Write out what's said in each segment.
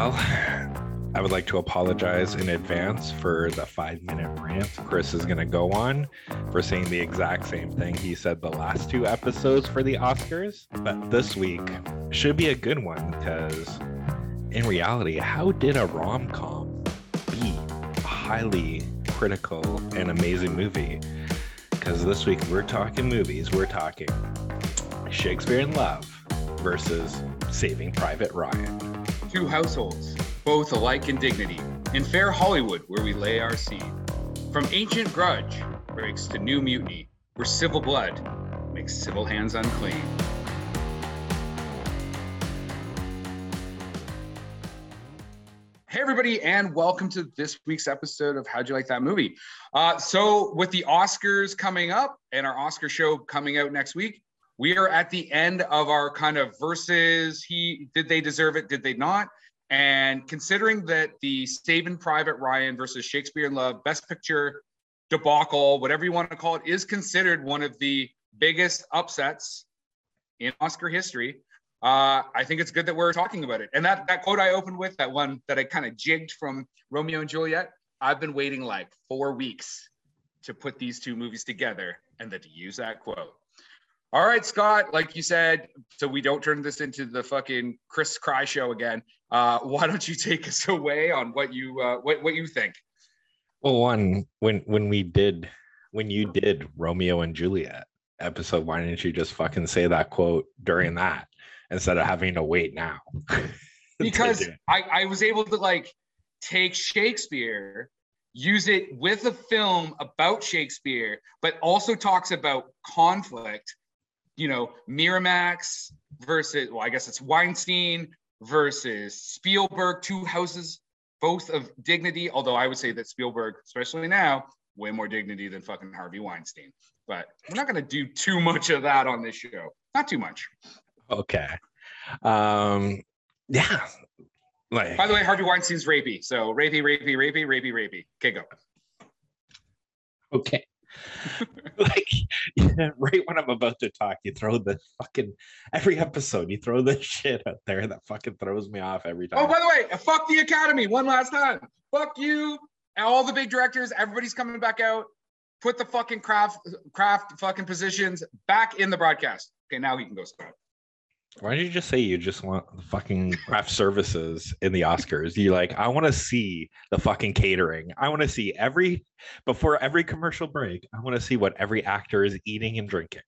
Well, I would like to apologize in advance for the five minute rant Chris is going to go on for saying the exact same thing he said the last two episodes for the Oscars. But this week should be a good one because, in reality, how did a rom com be a highly critical and amazing movie? Because this week we're talking movies, we're talking Shakespeare in Love versus Saving Private Ryan. Two households, both alike in dignity, in fair Hollywood where we lay our seed. From ancient grudge breaks to new mutiny, where civil blood makes civil hands unclean. Hey, everybody, and welcome to this week's episode of How'd You Like That Movie? Uh, so, with the Oscars coming up and our Oscar show coming out next week, we are at the end of our kind of versus he did they deserve it did they not and considering that the Saving Private Ryan versus Shakespeare in Love Best Picture debacle, whatever you want to call it, is considered one of the biggest upsets in Oscar history. Uh, I think it's good that we're talking about it. And that that quote I opened with, that one that I kind of jigged from Romeo and Juliet, I've been waiting like four weeks to put these two movies together and then to use that quote. All right, Scott, like you said, so we don't turn this into the fucking Chris Cry show again. Uh, why don't you take us away on what you uh, what what you think? Well, one when when we did when you did Romeo and Juliet episode, why didn't you just fucking say that quote during that instead of having to wait now? because I, I was able to like take Shakespeare, use it with a film about Shakespeare, but also talks about conflict you know, Miramax versus, well, I guess it's Weinstein versus Spielberg, two houses, both of dignity. Although I would say that Spielberg, especially now, way more dignity than fucking Harvey Weinstein. But we're not going to do too much of that on this show. Not too much. Okay. Um, yeah. Like, by the way, Harvey Weinstein's rapey. So rapey, rapey, rapey, rapey, rapey. Okay, go. Okay. like yeah, right when I'm about to talk, you throw the fucking every episode, you throw the shit out there that fucking throws me off every oh, time. Oh, by the way, uh, fuck the Academy one last time. Fuck you. Uh, all the big directors, everybody's coming back out. Put the fucking craft craft fucking positions back in the broadcast. Okay, now he can go start. Why don't you just say you just want the fucking craft services in the Oscars? You like, I want to see the fucking catering. I want to see every before every commercial break. I want to see what every actor is eating and drinking.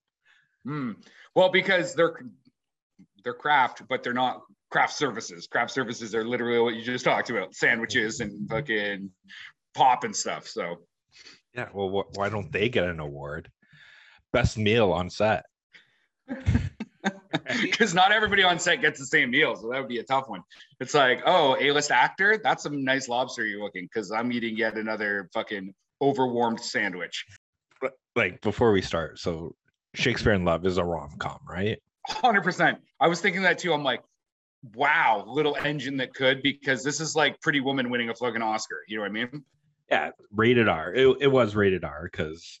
Mm. Well, because they're they're craft, but they're not craft services. Craft services are literally what you just talked about: sandwiches and fucking pop and stuff. So, yeah. Well, wh- why don't they get an award? Best meal on set. because not everybody on set gets the same meal. So that would be a tough one. It's like, oh, A-list actor, that's some nice lobster you're looking because I'm eating yet another fucking overwarmed sandwich. Like before we start, so Shakespeare in Love is a rom com, right? 100%. I was thinking that too. I'm like, wow, little engine that could, because this is like Pretty Woman winning a fucking Oscar. You know what I mean? Yeah, rated R. It, it was rated R because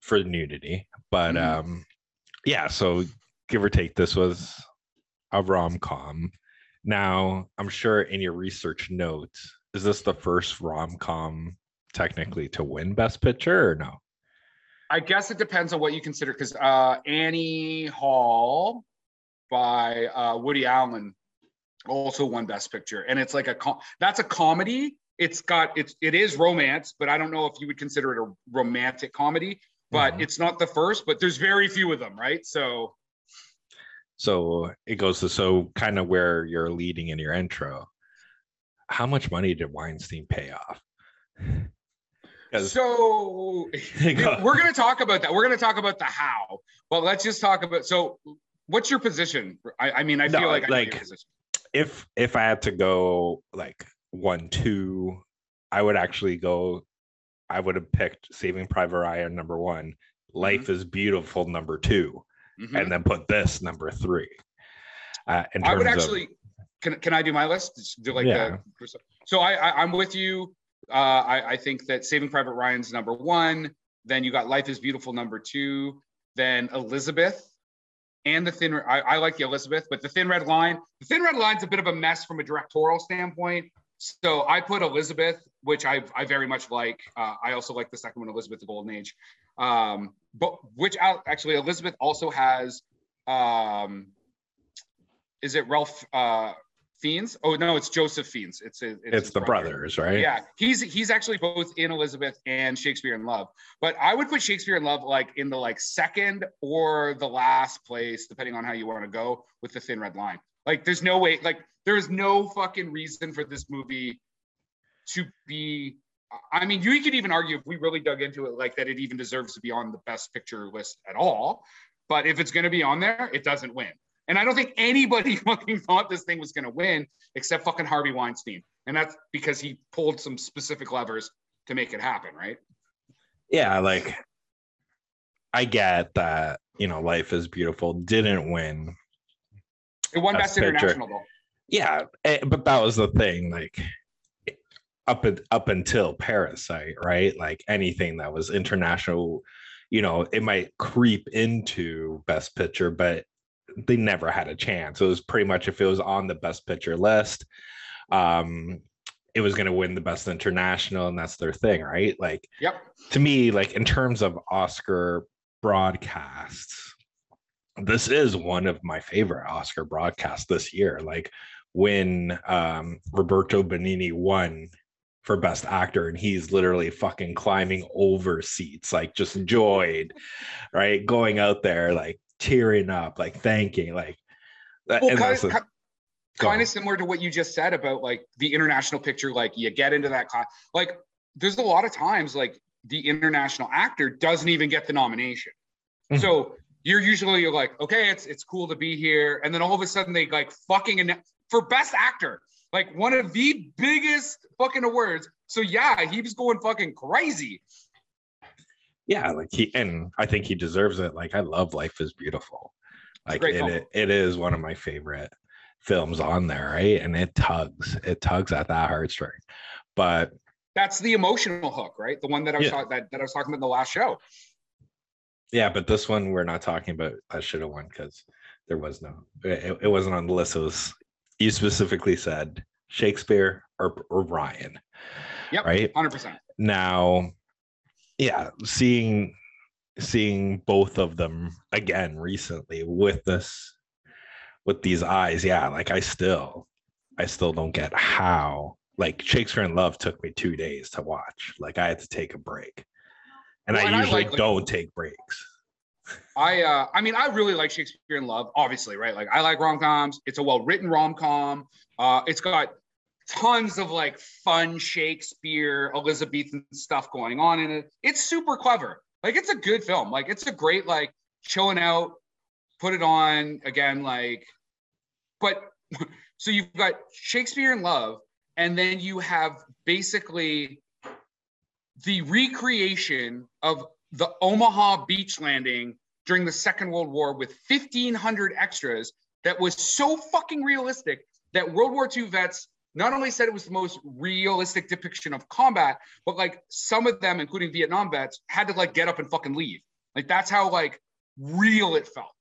for nudity, but mm-hmm. um, yeah. So give or take, this was a rom com. Now, I'm sure in your research notes, is this the first rom com technically to win Best Picture or no? I guess it depends on what you consider because uh, Annie Hall by uh, Woody Allen also won Best Picture, and it's like a com- that's a comedy. It's got it's it is romance, but I don't know if you would consider it a romantic comedy. But mm-hmm. it's not the first. But there's very few of them, right? So so it goes to so kind of where you're leading in your intro. How much money did Weinstein pay off? So we're going to talk about that. We're going to talk about the how, but let's just talk about. So, what's your position? I, I mean, I no, feel like like if if I had to go like one two, I would actually go. I would have picked Saving Private Ryan number one. Life mm-hmm. is Beautiful number two mm-hmm. and then put this number three. Uh, I would actually. Of, can, can I do my list? Do like yeah. the. So I, I am with you. Uh, I, I think that Saving Private Ryan's number one. Then you got Life is Beautiful number two. Then Elizabeth and the thin. I, I like the Elizabeth, but the thin red line. The thin red line's a bit of a mess from a directorial standpoint. So I put Elizabeth, which I I very much like. Uh, I also like the second one, Elizabeth the Golden Age. Um, but which actually Elizabeth also has. Um, is it Ralph uh, Fiennes? Oh no, it's Joseph Fiennes. It's it's, it's the brother. brothers, right? Yeah, he's he's actually both in Elizabeth and Shakespeare in Love. But I would put Shakespeare in Love like in the like second or the last place, depending on how you want to go with the Thin Red Line. Like, there's no way. Like, there is no fucking reason for this movie to be. I mean, you could even argue if we really dug into it, like that it even deserves to be on the Best Picture list at all. But if it's going to be on there, it doesn't win. And I don't think anybody fucking thought this thing was going to win except fucking Harvey Weinstein. And that's because he pulled some specific levers to make it happen, right? Yeah, like I get that, you know, Life is Beautiful didn't win. It won Best, Best International though. Yeah, eh, but that was the thing like up up until Parasite, right? Like anything that was international, you know, it might creep into Best Picture, but they never had a chance. It was pretty much if it was on the best picture list, um, it was going to win the best international, and that's their thing, right? Like, yep. To me, like in terms of Oscar broadcasts, this is one of my favorite Oscar broadcasts this year. Like when um, Roberto Benigni won for best actor and he's literally fucking climbing over seats like just joyed right going out there like tearing up, like thanking, like. Well, kind, of, kind, of similar to what you just said about like the international picture. Like you get into that class, like there's a lot of times like the international actor doesn't even get the nomination. Mm-hmm. So you're usually you're like, okay, it's it's cool to be here, and then all of a sudden they like fucking and for best actor, like one of the biggest fucking awards. So yeah, he was going fucking crazy yeah, like he and I think he deserves it. Like I love Life is Beautiful. Like it, it, it is one of my favorite films on there, right? And it tugs, it tugs at that heartstring. But that's the emotional hook, right? The one that I was yeah. talking that, that I was talking about in the last show. Yeah, but this one we're not talking about. I should have won because there was no. It, it wasn't on the list. It was you specifically said Shakespeare or, or Ryan. Yep. Right. Hundred percent. Now yeah, seeing seeing both of them again recently with this with these eyes, yeah, like I still I still don't get how like Shakespeare in Love took me two days to watch. Like I had to take a break. And well, I and usually I like, don't take breaks. I uh I mean I really like Shakespeare in Love, obviously, right? Like I like rom-coms. It's a well-written rom-com. Uh it's got tons of like fun Shakespeare, Elizabethan stuff going on in it. It's super clever. Like it's a good film. Like it's a great like chilling out, put it on again. Like, but so you've got Shakespeare in Love, and then you have basically the recreation of the Omaha beach landing during the Second World War with 1,500 extras that was so fucking realistic that World War II vets not only said it was the most realistic depiction of combat, but like some of them, including Vietnam vets, had to like get up and fucking leave. Like that's how like real it felt.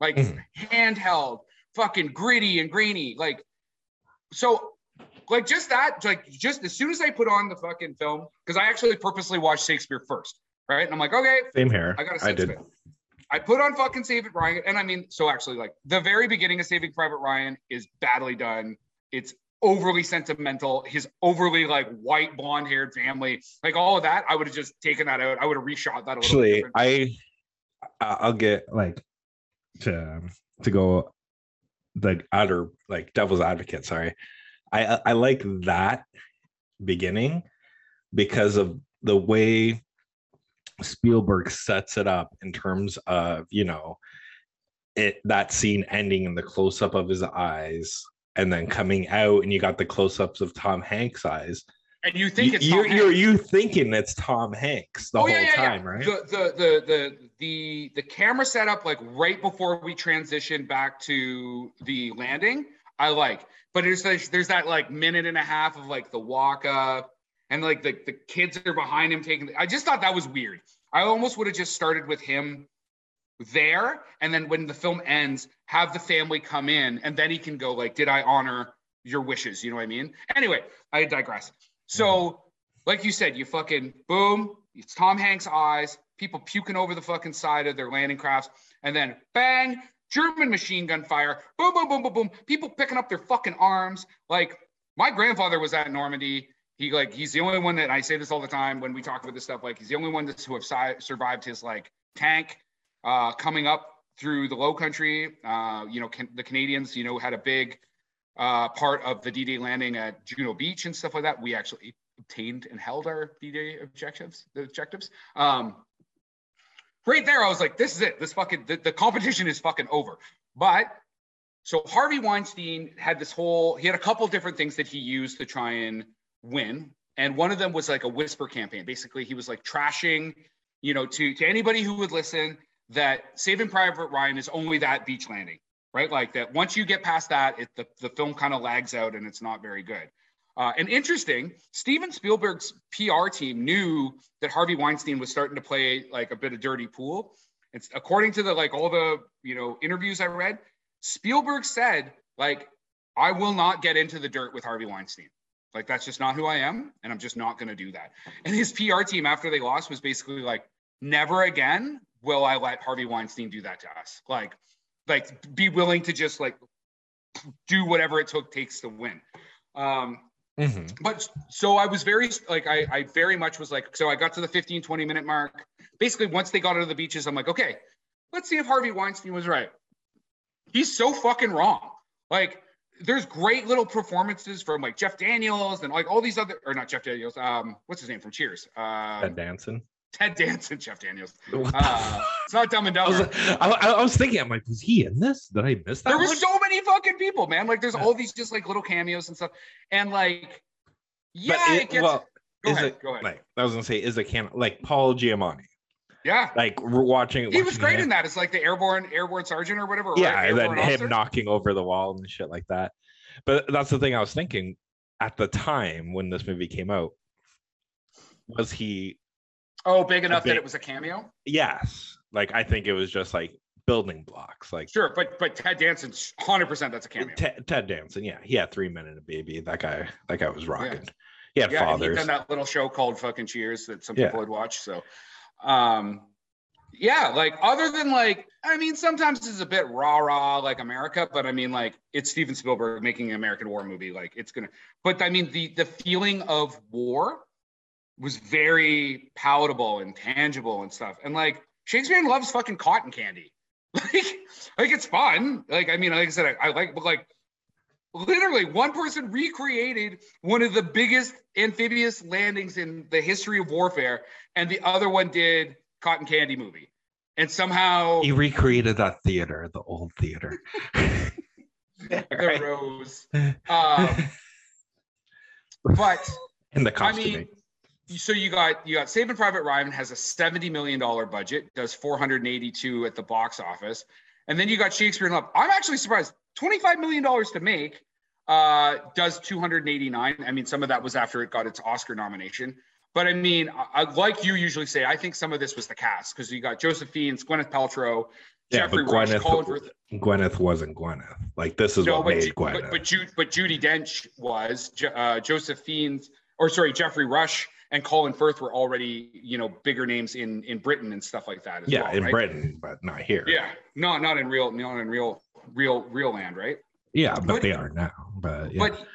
Like mm. handheld, fucking gritty and grainy. Like so like just that, like just as soon as I put on the fucking film, because I actually purposely watched Shakespeare first, right? And I'm like, okay, same here. I got I did. It. I put on fucking Saving Private Ryan, and I mean, so actually, like the very beginning of Saving Private Ryan is badly done. It's overly sentimental, his overly like white blonde haired family, like all of that, I would have just taken that out. I would have reshot that. Actually, I I'll get like to to go the other like devil's advocate. Sorry, I I like that beginning because of the way Spielberg sets it up in terms of you know it that scene ending in the close up of his eyes and then coming out and you got the close-ups of Tom Hanks' eyes. And you think you, it's you're, you're you thinking it's Tom Hanks the oh, whole yeah, yeah, time, yeah. right? The, the the the the the camera setup like right before we transition back to the landing, I like. But there's like, there's that like minute and a half of like the walk up and like the, the kids are behind him taking I just thought that was weird. I almost would have just started with him there, and then when the film ends, have the family come in, and then he can go like, "Did I honor your wishes?" You know what I mean? Anyway, I digress. So, like you said, you fucking boom. It's Tom Hanks' eyes. People puking over the fucking side of their landing crafts, and then bang, German machine gun fire. Boom, boom, boom, boom, boom. People picking up their fucking arms. Like my grandfather was at Normandy. He like he's the only one that I say this all the time when we talk about this stuff. Like he's the only one that's who have si- survived his like tank uh, coming up through the Low Country. Uh, you know, can, the Canadians, you know, had a big uh, part of the D-Day landing at Juno Beach and stuff like that. We actually obtained and held our D-Day objectives. The objectives. Um, right there, I was like, this is it. This fucking the, the competition is fucking over. But so Harvey Weinstein had this whole. He had a couple different things that he used to try and win, and one of them was like a whisper campaign. Basically, he was like trashing, you know, to to anybody who would listen that Saving Private Ryan is only that beach landing, right? Like that. Once you get past that, it, the the film kind of lags out and it's not very good. Uh, and interesting, Steven Spielberg's PR team knew that Harvey Weinstein was starting to play like a bit of dirty pool. It's according to the like all the you know interviews I read, Spielberg said like I will not get into the dirt with Harvey Weinstein. Like that's just not who I am, and I'm just not going to do that. And his PR team after they lost was basically like, never again will I let Harvey Weinstein do that to us. Like, like be willing to just like do whatever it took takes to win. Um, Mm-hmm. but so I was very like I, I very much was like so I got to the 15 20 minute mark. Basically, once they got out of the beaches, I'm like, okay, let's see if Harvey Weinstein was right. He's so fucking wrong. Like, there's great little performances from like Jeff Daniels and like all these other or not Jeff Daniels. Um, what's his name from Cheers? Uh, Ted Danson. Ted Danson, Jeff Daniels. Uh, it's not Dumb and I was, I, I was thinking, I'm like, was he in this? Did I miss that? There one? was so many fucking people, man. Like, there's all these just like little cameos and stuff, and like, yeah, But it, it- gets. well, go is ahead, it go ahead. like I was gonna say, is it can like Paul Giamatti? Yeah, Like we're watching. he was great him- in that. It's like the airborne airborne sergeant or whatever. Yeah, and then airborne him knocking over the wall and shit like that. But that's the thing I was thinking at the time when this movie came out. Was he? Oh, big enough that it was a cameo. Yes. Like I think it was just like building blocks. Like Sure, but but Ted Danson, hundred percent, that's a cameo. Ted, Ted Danson. Yeah, he had three men and a baby. That guy. That guy was rocking. He had yeah, and he'd done that little show called fucking Cheers that some Yeah. people would watch. So, um, yeah, like other than like, I mean, sometimes it's a bit rah rah like America, but I mean, like it's Steven Spielberg making an American war movie. Like it's gonna, but I mean, the the feeling of war was very palatable and tangible and stuff. And like Shakespeare loves fucking cotton candy. Like, like it's fun. Like, I mean, like I said, I, I like, but like literally one person recreated one of the biggest amphibious landings in the history of warfare, and the other one did Cotton Candy movie. And somehow he recreated that theater, the old theater. the rose. Um, but In the I mean, so you got you got Saving Private Ryan has a seventy million dollar budget, does four hundred eighty two at the box office, and then you got Shakespeare in Love. I'm actually surprised, twenty five million dollars to make, uh, does two hundred eighty nine. I mean, some of that was after it got its Oscar nomination. But I mean, I, like you usually say, I think some of this was the cast because you got Joseph Fiennes, Gwyneth Paltrow, yeah, Geoffrey but Rush, Gwyneth, Colin Firth. Gwyneth wasn't Gwyneth. Like this is No, what but, made Gwyneth. but but, Ju- but Judi Dench was uh, Joseph Fiennes', or sorry, Geoffrey Rush and Colin Firth were already you know bigger names in in Britain and stuff like that as yeah, well, in right? Britain, but not here. Yeah, no, not in real, not in real, real, real land, right? yeah, but, But- they are now. But yeah. But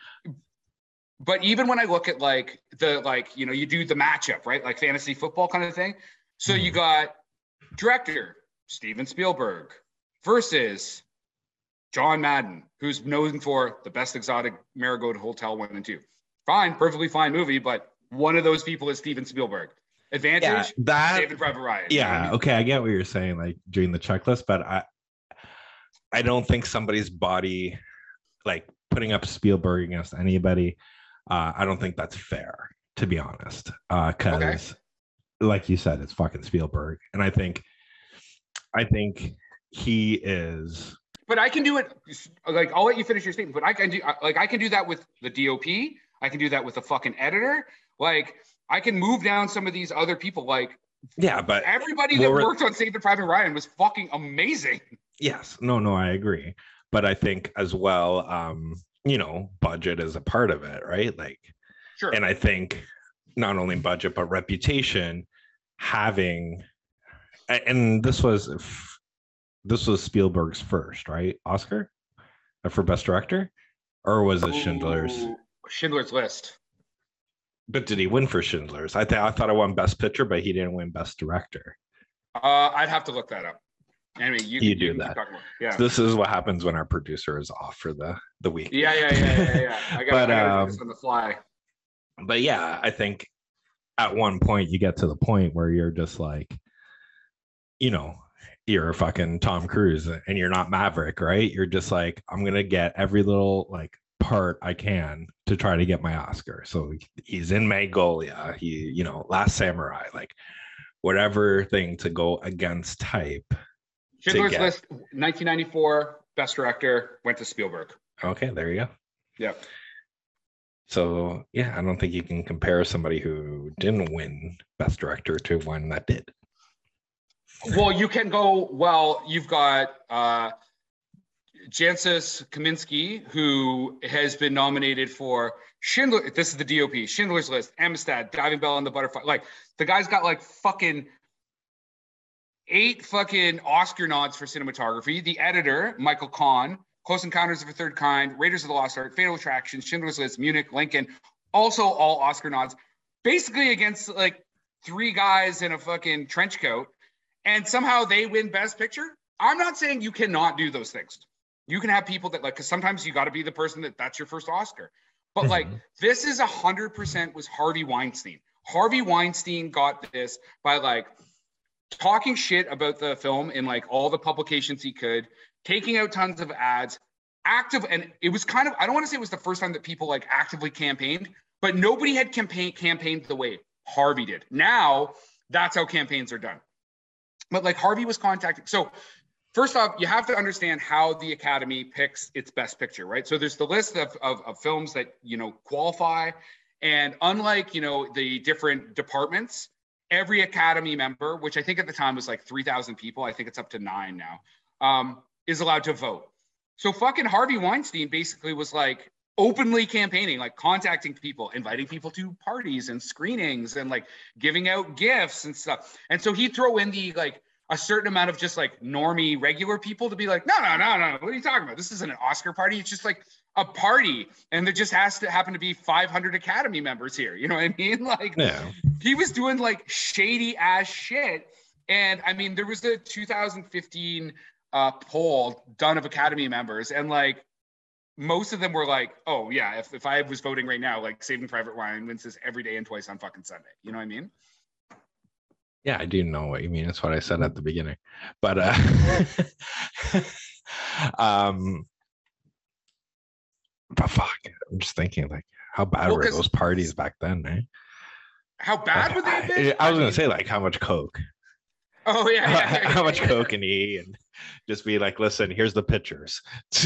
but even when I look at like the like you know you do the matchup right like fantasy football kind of thing. So you Mhm. got director Steven Spielberg versus John Madden, who's known for the best exotic Marigold Hotel one and two. Fine, perfectly fine movie, but one of those people is Steven Spielberg. yeah, Advantage, that David Private Ryan. you know what I yeah okay i get what you're saying like doing the checklist but i i don't think somebody's body like putting up spielberg against anybody uh i don't think that's fair to be honest uh because like you said it's fucking spielberg and i think i think he is but I can do it. Like I'll let you finish your statement, but I can do like I can do that with the DOP. I can do that with the fucking editor. Like I can move down some of these other people. Like Yeah, but Everybody that worked on Saving Private Ryan was fucking amazing. yes, no, no, I agree. But I think as well, um, you know, budget is a part of it, right? Like, Sure. and I think not only budget but reputation, having, and this was this was Spielberg's first, right? Oscar Uh, for best director, or was it Schindler's? Ooh, Schindler's List. But did he win for Schindler's? I, th- I thought I won best picture, but he didn't win best director. Uh, I'd have to look that up. Anyway, you, You can- do that. Yeah. This is what happens when our producer is off for the the week. Yeah, yeah, yeah, yeah, yeah. I got But, to um, do this on the fly. but yeah, I think at one point you get to the point where you're just like, you know, you're a fucking Tom Cruise and you're not Maverick, right? You're just like, I'm gonna get every little like part I can to try to get my Oscar. So he's in Magnolia, he, you know, Last Samurai, like whatever thing to go against type. Schindler's List, 1994, Best Director, went to Spielberg. Okay, there you go. Yeah. So yeah, I don't think you can compare somebody who didn't win Best Director to one that did. Well, you can go. Well, you've got uh, Janusz Kaminski, who has been nominated for Schindler. This is the DOP, Schindler's List, Amistad, Diving Bell, and the Butterfly. Like the guy's got like fucking eight fucking Oscar nods for cinematography. The editor, Michael Kahn, Close Encounters of a Third Kind, Raiders of the Lost Ark, Fatal Attraction, Schindler's List, Munich, Lincoln, also all Oscar nods. Basically against like three guys in a fucking trench coat and somehow they win best picture i'm not saying you cannot do those things you can have people that like because sometimes you got to be the person that that's your first oscar but like Mhm. this is a hundred percent was harvey weinstein harvey weinstein got this by like talking shit about the film in like all the publications he could taking out tons of ads active and it was kind of i don't want to say it was the first time that people like actively campaigned but nobody had campaign campaigned the way harvey did now that's how campaigns are done but like Harvey was contacting. So first off, you have to understand how the Academy picks its best picture, right? So there's the list of, of, of films that you know qualify, and unlike you know the different departments, every Academy member, which I think at the time was like three thousand people, I think it's up to nine now, um, is allowed to vote. So fucking Harvey Weinstein basically was like openly campaigning, like contacting people, inviting people to parties and screenings and like giving out gifts and stuff. And so he'd throw in the like a certain amount of just like normie regular people to be like, no, no, no, no. What are you talking about? This isn't an Oscar party. It's just like a party. And there just has to happen to be 500 Academy members here. You know what I mean? Like Yeah. he was doing like shady ass shit. And I mean, there was a 2015 uh, poll done of Academy members, and like most of them were like, oh, yeah, if, if I was voting right now, like Saving Private Ryan wins this every day and twice on fucking Sunday. You know what I mean? Yeah, I do know what you mean. That's what I said at the beginning. But uh um but fuck, I'm just thinking like how bad Well, were those parties back then, eh? How bad would they have been? I was gonna say like how much coke. oh, yeah. yeah, yeah, how much coke can he eat and just be like, listen, here's the pictures.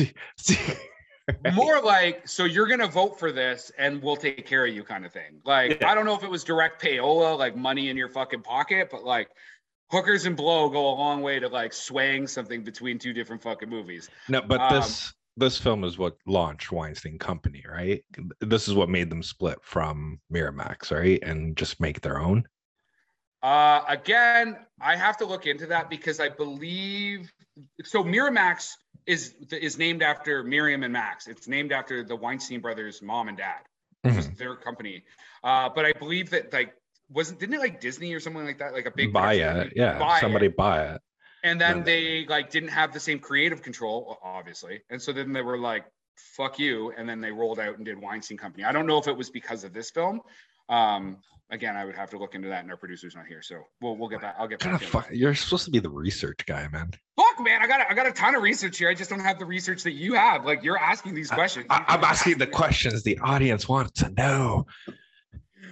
More like, so you're going to vote for this and we'll take care of you kind of thing. Like, Yeah. I don't know if it was direct payola, like money in your fucking pocket, but like hookers and blow go a long way to like swaying something between two different fucking movies. No, but Um, this this film is what launched Weinstein Company, right? This is what made them split from Miramax, right? And just make their own. Uh, again, I have to look into that because I believe so. Miramax is is named after Miriam and Max. It's named after the Weinstein brothers' mom and dad. Mhm. their company. Uh, but I believe that like wasn't didn't it like Disney or something like that, like a big buy production it, yeah. buy somebody it. buy it. and then Yeah. they like didn't have the same creative control, obviously, and so then they were like, "Fuck you," and then they rolled out and did Weinstein Company. I don't know if it was because of this film. Um, again, I would have to look into that, and our producer's not here, so we'll we'll get back. I'll get back. of you on fuck, you're supposed to be the research guy, man. Fuck, man, I got a, I got a ton of research here. I just don't have the research that you have. Like you're asking these questions. I, am asking the questions the audience wants to know.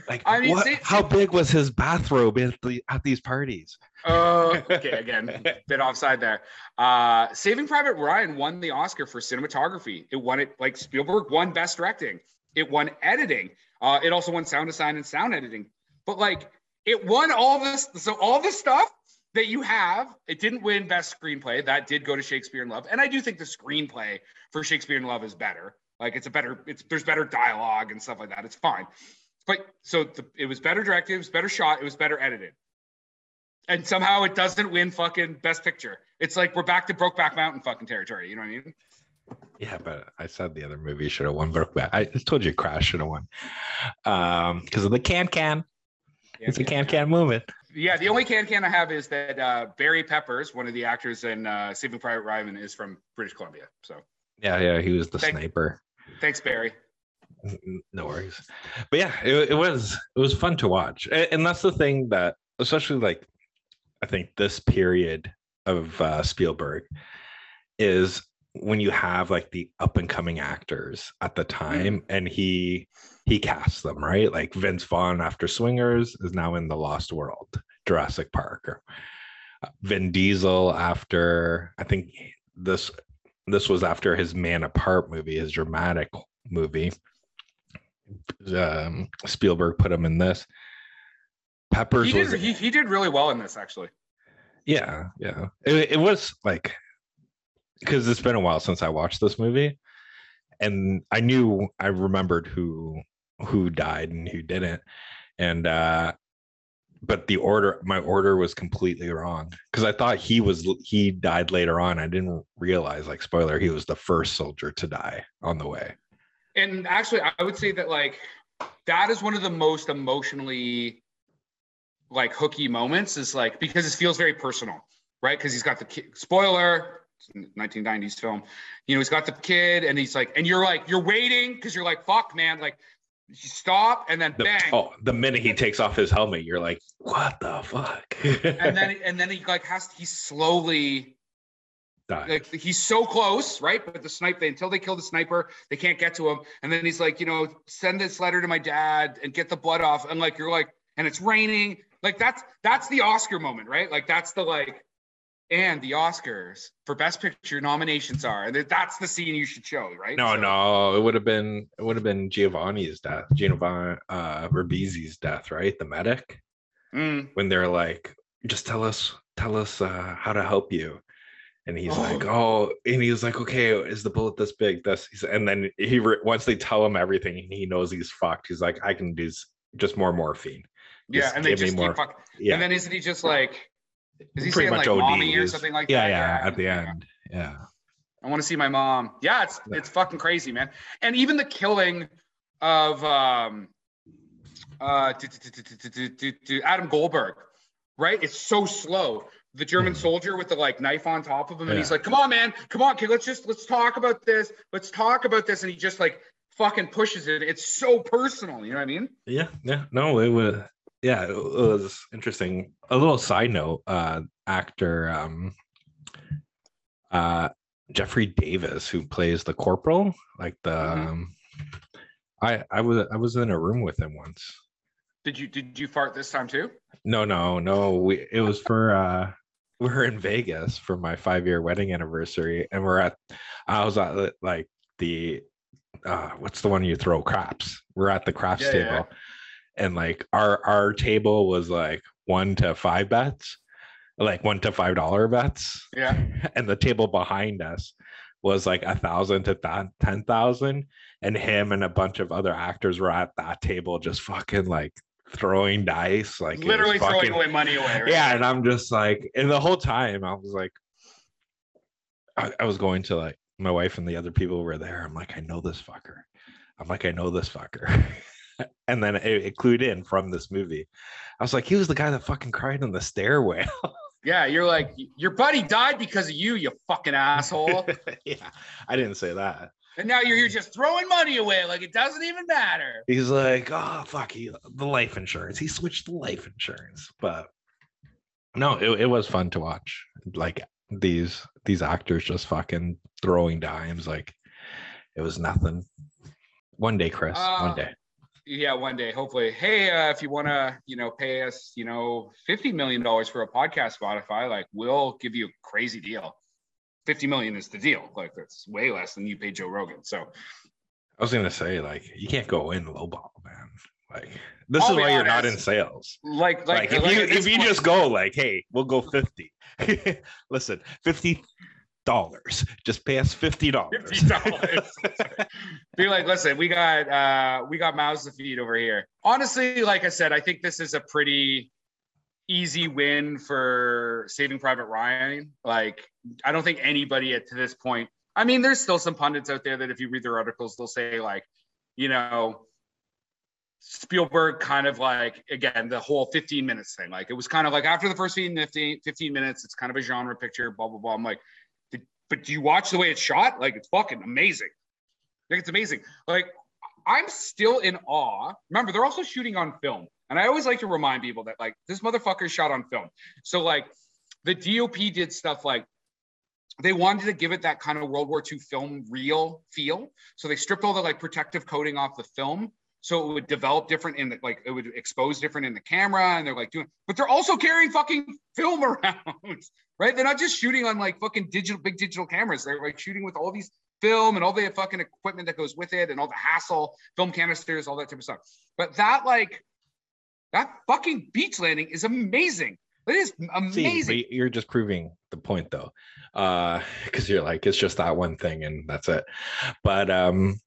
Like, I mean, what, how big was his bathrobe at, the, at these parties? Uh, okay, again, bit offside there. Uh, Saving Private Ryan won the Oscar for cinematography. It won it like Spielberg won Best Directing. It won editing. Uh, it also won sound design and sound editing. But like, it won all this. So all the stuff that you have, it didn't win best screenplay. That did go to Shakespeare in Love, and I do think the screenplay for Shakespeare in Love is better. Like it's a better, it's there's better dialogue and stuff like that. It's fine, but so the, it was better directed, it was better shot, it was better edited, and somehow it doesn't win fucking best picture. It's like we're back to Brokeback Mountain fucking territory. You know what I mean? Yeah, but I said the other movie should have won Brokeback. I told you Crash should have won um, because of the can can. Yeah, It's a can can movement. Yeah, the only can can I have is that uh, Barry Pepper's, one of the actors in uh, Saving Private Ryan, is from British Columbia. So Yeah, yeah, he was the Thank- sniper. thanks, Barry. no worries but yeah it, it was it was fun to watch and that's the thing that especially like i think this period of uh spielberg is when you have like the up and coming actors at the time and he he casts them right like vince vaughn after swingers is now in the lost world jurassic park or uh, vin diesel after i think this this was after his man apart movie his dramatic movie um, Spielberg put him in this. Peppers He was he, he did really well in this, actually. yeah, yeah. It, it was like because it's been a while since I watched this movie, and I knew I remembered who who died and who didn't, and uh but the order my order was completely wrong because I thought he was he died later on. I didn't realize like spoiler he was the first soldier to die on the way. And actually, I would say that like that is one of the most emotionally like hooky moments is like because it feels very personal, right? Because he's got the kid, spoiler, 1990s film. You know, he's got the kid, and he's like, and you're like, you're waiting because you're like, fuck, man, like you stop, and then The, bang, oh, the minute he takes off his helmet, you're like, what the fuck? and then and then he like has he slowly Die. like he's so close, right? But the sniper, until they kill the sniper, they can't get to him. And then he's like, you know, send this letter to my dad and get the blood off. And like you're like, and it's raining. Like that's that's the Oscar moment, right? Like that's the like, and the Oscars for Best Picture nominations are, and that's the scene you should show, right? No, So- no, it would have been it would have been Giovanni's death, Giovanni uh Ribisi's death, right? The medic Mm. when they're like, just tell us, tell us uh, how to help you, and he's like, oh, and he was like, okay, is the bullet this big? This, he's, and then he once they tell him everything, he knows he's fucked. He's like, I can do just more morphine. Yeah, and they just more- keep fuck. Yeah, And then isn't he just like, is he pretty saying much like mommy or something like yeah, that? yeah, yeah, at the end, yeah. I want to see my mom. Yeah, it's it's fucking crazy, man. And even the killing of um uh Adam Goldberg, right? It's so slow. The German Mhm. soldier with the like knife on top of him, and he's like, "Come on, man, come on, kid, let's just let's talk about this. Let's talk about this." And he just like fucking pushes it. It's so personal. You know what I mean? Yeah, yeah. No, it was yeah, it was interesting. A little side note, uh actor um uh Jeffrey Davis who plays the corporal, like the Mhm. um I I was I was in a room with him once. Did you did you fart this time too? No, no, no. We it was for uh we were in Vegas for my five year wedding anniversary and we're at I was at like the uh what's the one you throw craps? We're at the craps Yeah, yeah, table. And like our our table was like one to five bets, like one to five dollar bets. Yeah. And the table behind us was like a thousand to th- ten thousand. And him and a bunch of other actors were at that table just fucking like throwing dice. Like Literally throwing away money away. Right? yeah, and I'm just like, and the whole time I was like, I, I was going to like my wife and the other people were there. I'm like, I know this fucker. I'm like, I know this fucker. and then it, it clued in from this movie. I was like, he was the guy that fucking cried on the stairway. Yeah, you're like your buddy died because of you, you fucking asshole. yeah, I didn't say that. and now you're, you're just throwing money away like it doesn't even matter. He's like, oh fuck, he the life insurance. He switched to life insurance, but no, it, it was fun to watch. Like these these actors just fucking throwing dimes, like it was nothing. One day, Chris. Uh, one day. Yeah, one day, hopefully. Hey, uh, if you want to, you know, pay us, you know, fifty million dollars for a podcast, Spotify, like we'll give you a crazy deal. Fifty million is the deal. Like that's way less than you pay Joe Rogan. So I was gonna say, like, you can't go in lowball, man. Like this I'll is why you're not in sales. Like, Like, like, if like you if you just go like, hey, we'll go fifty. Listen, fifty dollars. Just pay us fifty dollars. Be like, listen, we got uh we got mouths to feed over here. Honestly, like I said, I think this is a pretty easy win for Saving Private Ryan. Like, I don't think anybody at to this point. I mean, there's still some pundits out there that if you read their articles, they'll say like, you know, Spielberg kind of like again the whole 15 minutes thing. Like it was kind of like after the first 15, 15 minutes, it's kind of a genre picture, blah blah blah. I'm like, but do you watch the way it's shot? Like it's fucking amazing. Like it's amazing. Like I'm still in awe. Remember, they're also shooting on film, and I always like to remind people that like this motherfucker shot on film. So like the DOP did stuff like they wanted to give it that kind of World War II film real feel. So they stripped all the like protective coating off the film. So it would develop different in the like it would expose different in the camera, and they're like doing, but they're also carrying fucking film around, right? They're not just shooting on like fucking digital big digital cameras. They're like shooting with all these film and all the fucking equipment that goes with it and all the hassle, film canisters, all that type of stuff. But that like that fucking beach landing is amazing. It is See, amazing. but you're just proving the point though. Uh because you're like, it's just that one thing and that's it. But um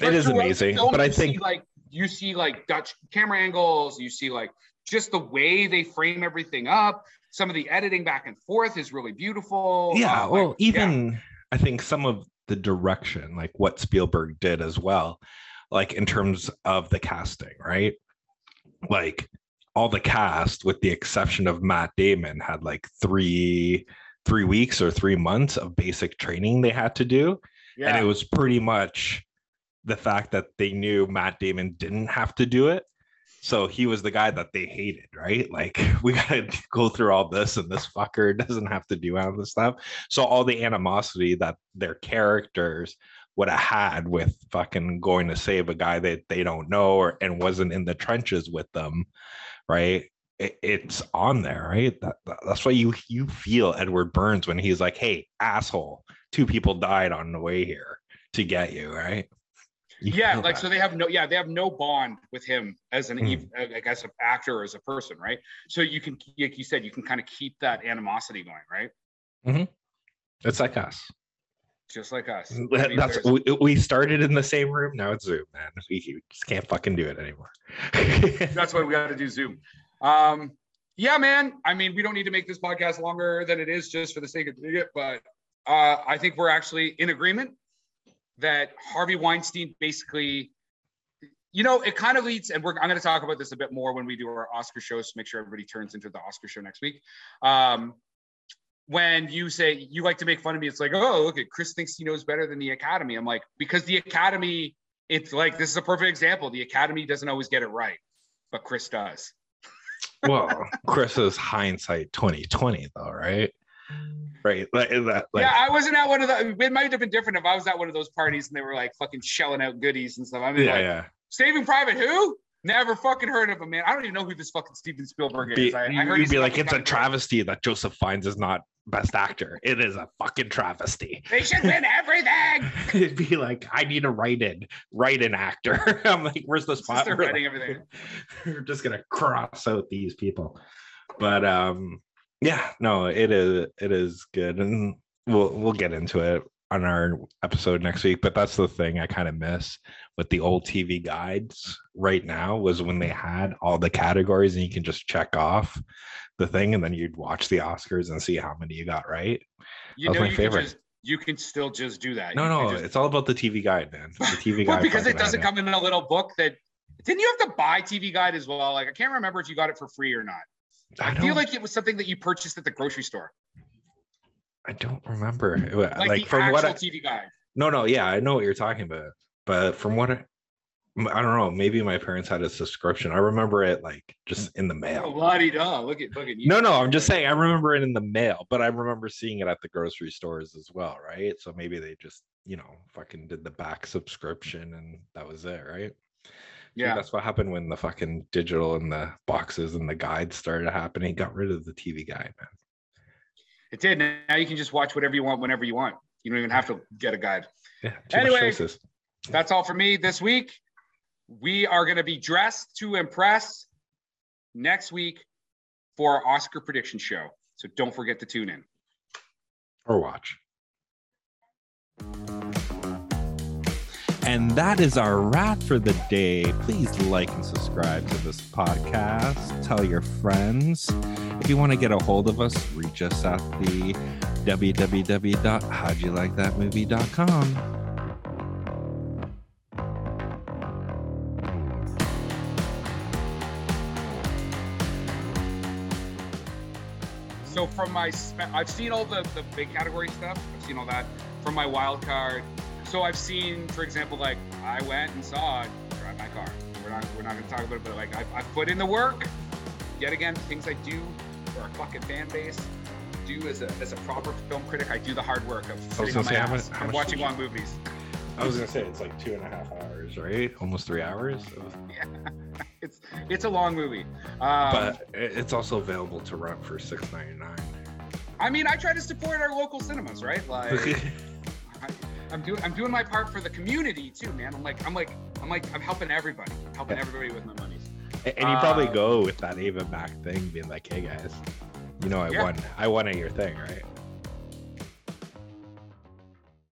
it is amazing. But I see, think like you see like Dutch camera angles, you see like just the way they frame everything up. Some of the editing back and forth is really beautiful. yeah, Uh, well, like, yeah. even I think some of the direction, like what Spielberg did as well, like in terms of the casting, right? Like all the cast, with the exception of Matt Damon, had like three three weeks or three months of basic training they had to do. yeah. And it was pretty much the fact that they knew Matt Damon didn't have to do it. So he was the guy that they hated, right? Like, we got to go through all this, and this fucker doesn't have to do all this stuff. So, all the animosity that their characters would have had with fucking going to save a guy that they don't know or and wasn't in the trenches with them, right? It, it's on there, right? That, that- that's why you you feel Edward Burns when he's like, "Hey, asshole, two people died on the way here to get you," right? Yeah like so they have no yeah they have no bond with him as an Hmm. ev- i guess an actor or as a person right so you can like you said you can kind of keep that animosity going right mm-hmm. it's like us. just like us I mean, That's we, we started in the same room. Now it's Zoom, man. We, we just can't fucking do it anymore. that's why we got to do zoom um yeah man i mean we don't need to make this podcast longer than it is just for the sake of doing it but uh i think we're actually in agreement that harvey weinstein basically you know it kind of leads and we're i'm going to talk about this a bit more when we do our oscar shows to make sure everybody turns into the oscar show next week. Um when you say you like to make fun of me it's like oh look at chris thinks he knows better than the academy. I'm like because the academy it's like this is a perfect example. The academy doesn't always get it right but chris does. Well, Chris is hindsight 2020 though, right? Right. Like, that, like, yeah i wasn't at one of the it might have been different if i was at one of those parties and they were like fucking shelling out goodies and stuff i mean yeah, like yeah. saving private who never fucking heard of him man i don't even know who this fucking steven spielberg Be, is I, I heard you'd be like, it's a travesty that Joseph Fiennes is not best actor. It is a fucking travesty. they should win everything It'd be like, I need a write-in, write-in actor. I'm like, where's the spot? they're writing like- everything we're just gonna cross out these people but um yeah no it is it is good and we'll we'll get into it on our episode next week but that's the thing i kind of miss with the old tv guides right now was when they had all the categories and you can just check off the thing and then you'd watch the oscars and see how many you got right. You That was know my you favorite. can just you can still just do that. No You no just- it's all about the tv guide man. The tv well guide because it doesn't come in a little book that didn't you have to buy tv guide as well? Like i can't remember if you got it for free or not i I feel like it was something that you purchased at the grocery store, i don't remember like, like, from what I, TV guide. No, no, yeah, I know what you're talking about. But from what I, I don't know, maybe my parents had a subscription. I remember it like just in the Oh, mail. bloody duh! Look at look at you. No, no, I'm just saying I remember it in the mail, but I remember seeing it at the grocery stores as well, right? So maybe they just, you know, fucking did the back subscription and that was it, right? Yeah, that's what happened when the fucking digital and the boxes and the guides started happening. Got rid of the TV guide, man. it did. Now you can just watch whatever you want whenever you want. You don't even have to get a guide. Yeah. Anyway. That's all for me this week. we are going to be dressed to impress next week for our Oscar prediction show. So don't forget to tune in or watch. And that is our wrap for the day. Please like and subscribe to this podcast. Tell your friends. If you want to get a hold of us, reach us at the www.howdyoulikethatmovie.com. So from my, I've seen all the, the big category stuff. I've seen all that from my wild card so I've seen, for example, like I went and saw Drive My Car. We're not we're not gonna talk about it, but like I, I put in the work. Yet again, things I do for a fucking fan base. Do as a as a proper film critic, I do the hard work of sitting on my ass and watching long movies. I was gonna say it's like two and a half hours, right? Almost three hours. Yeah, it's it's a long movie. Um, but it's also available to rent for six ninety nine. I mean, I try to support our local cinemas, right? Like. I'm doing I'm doing my part for the community too, man. I'm like I'm like I'm like I'm helping everybody, I'm helping yeah. everybody with my money. And, and you probably uh, go with that Ava Max thing, being like, "Hey guys, you know I yeah. won I won at your thing, right?"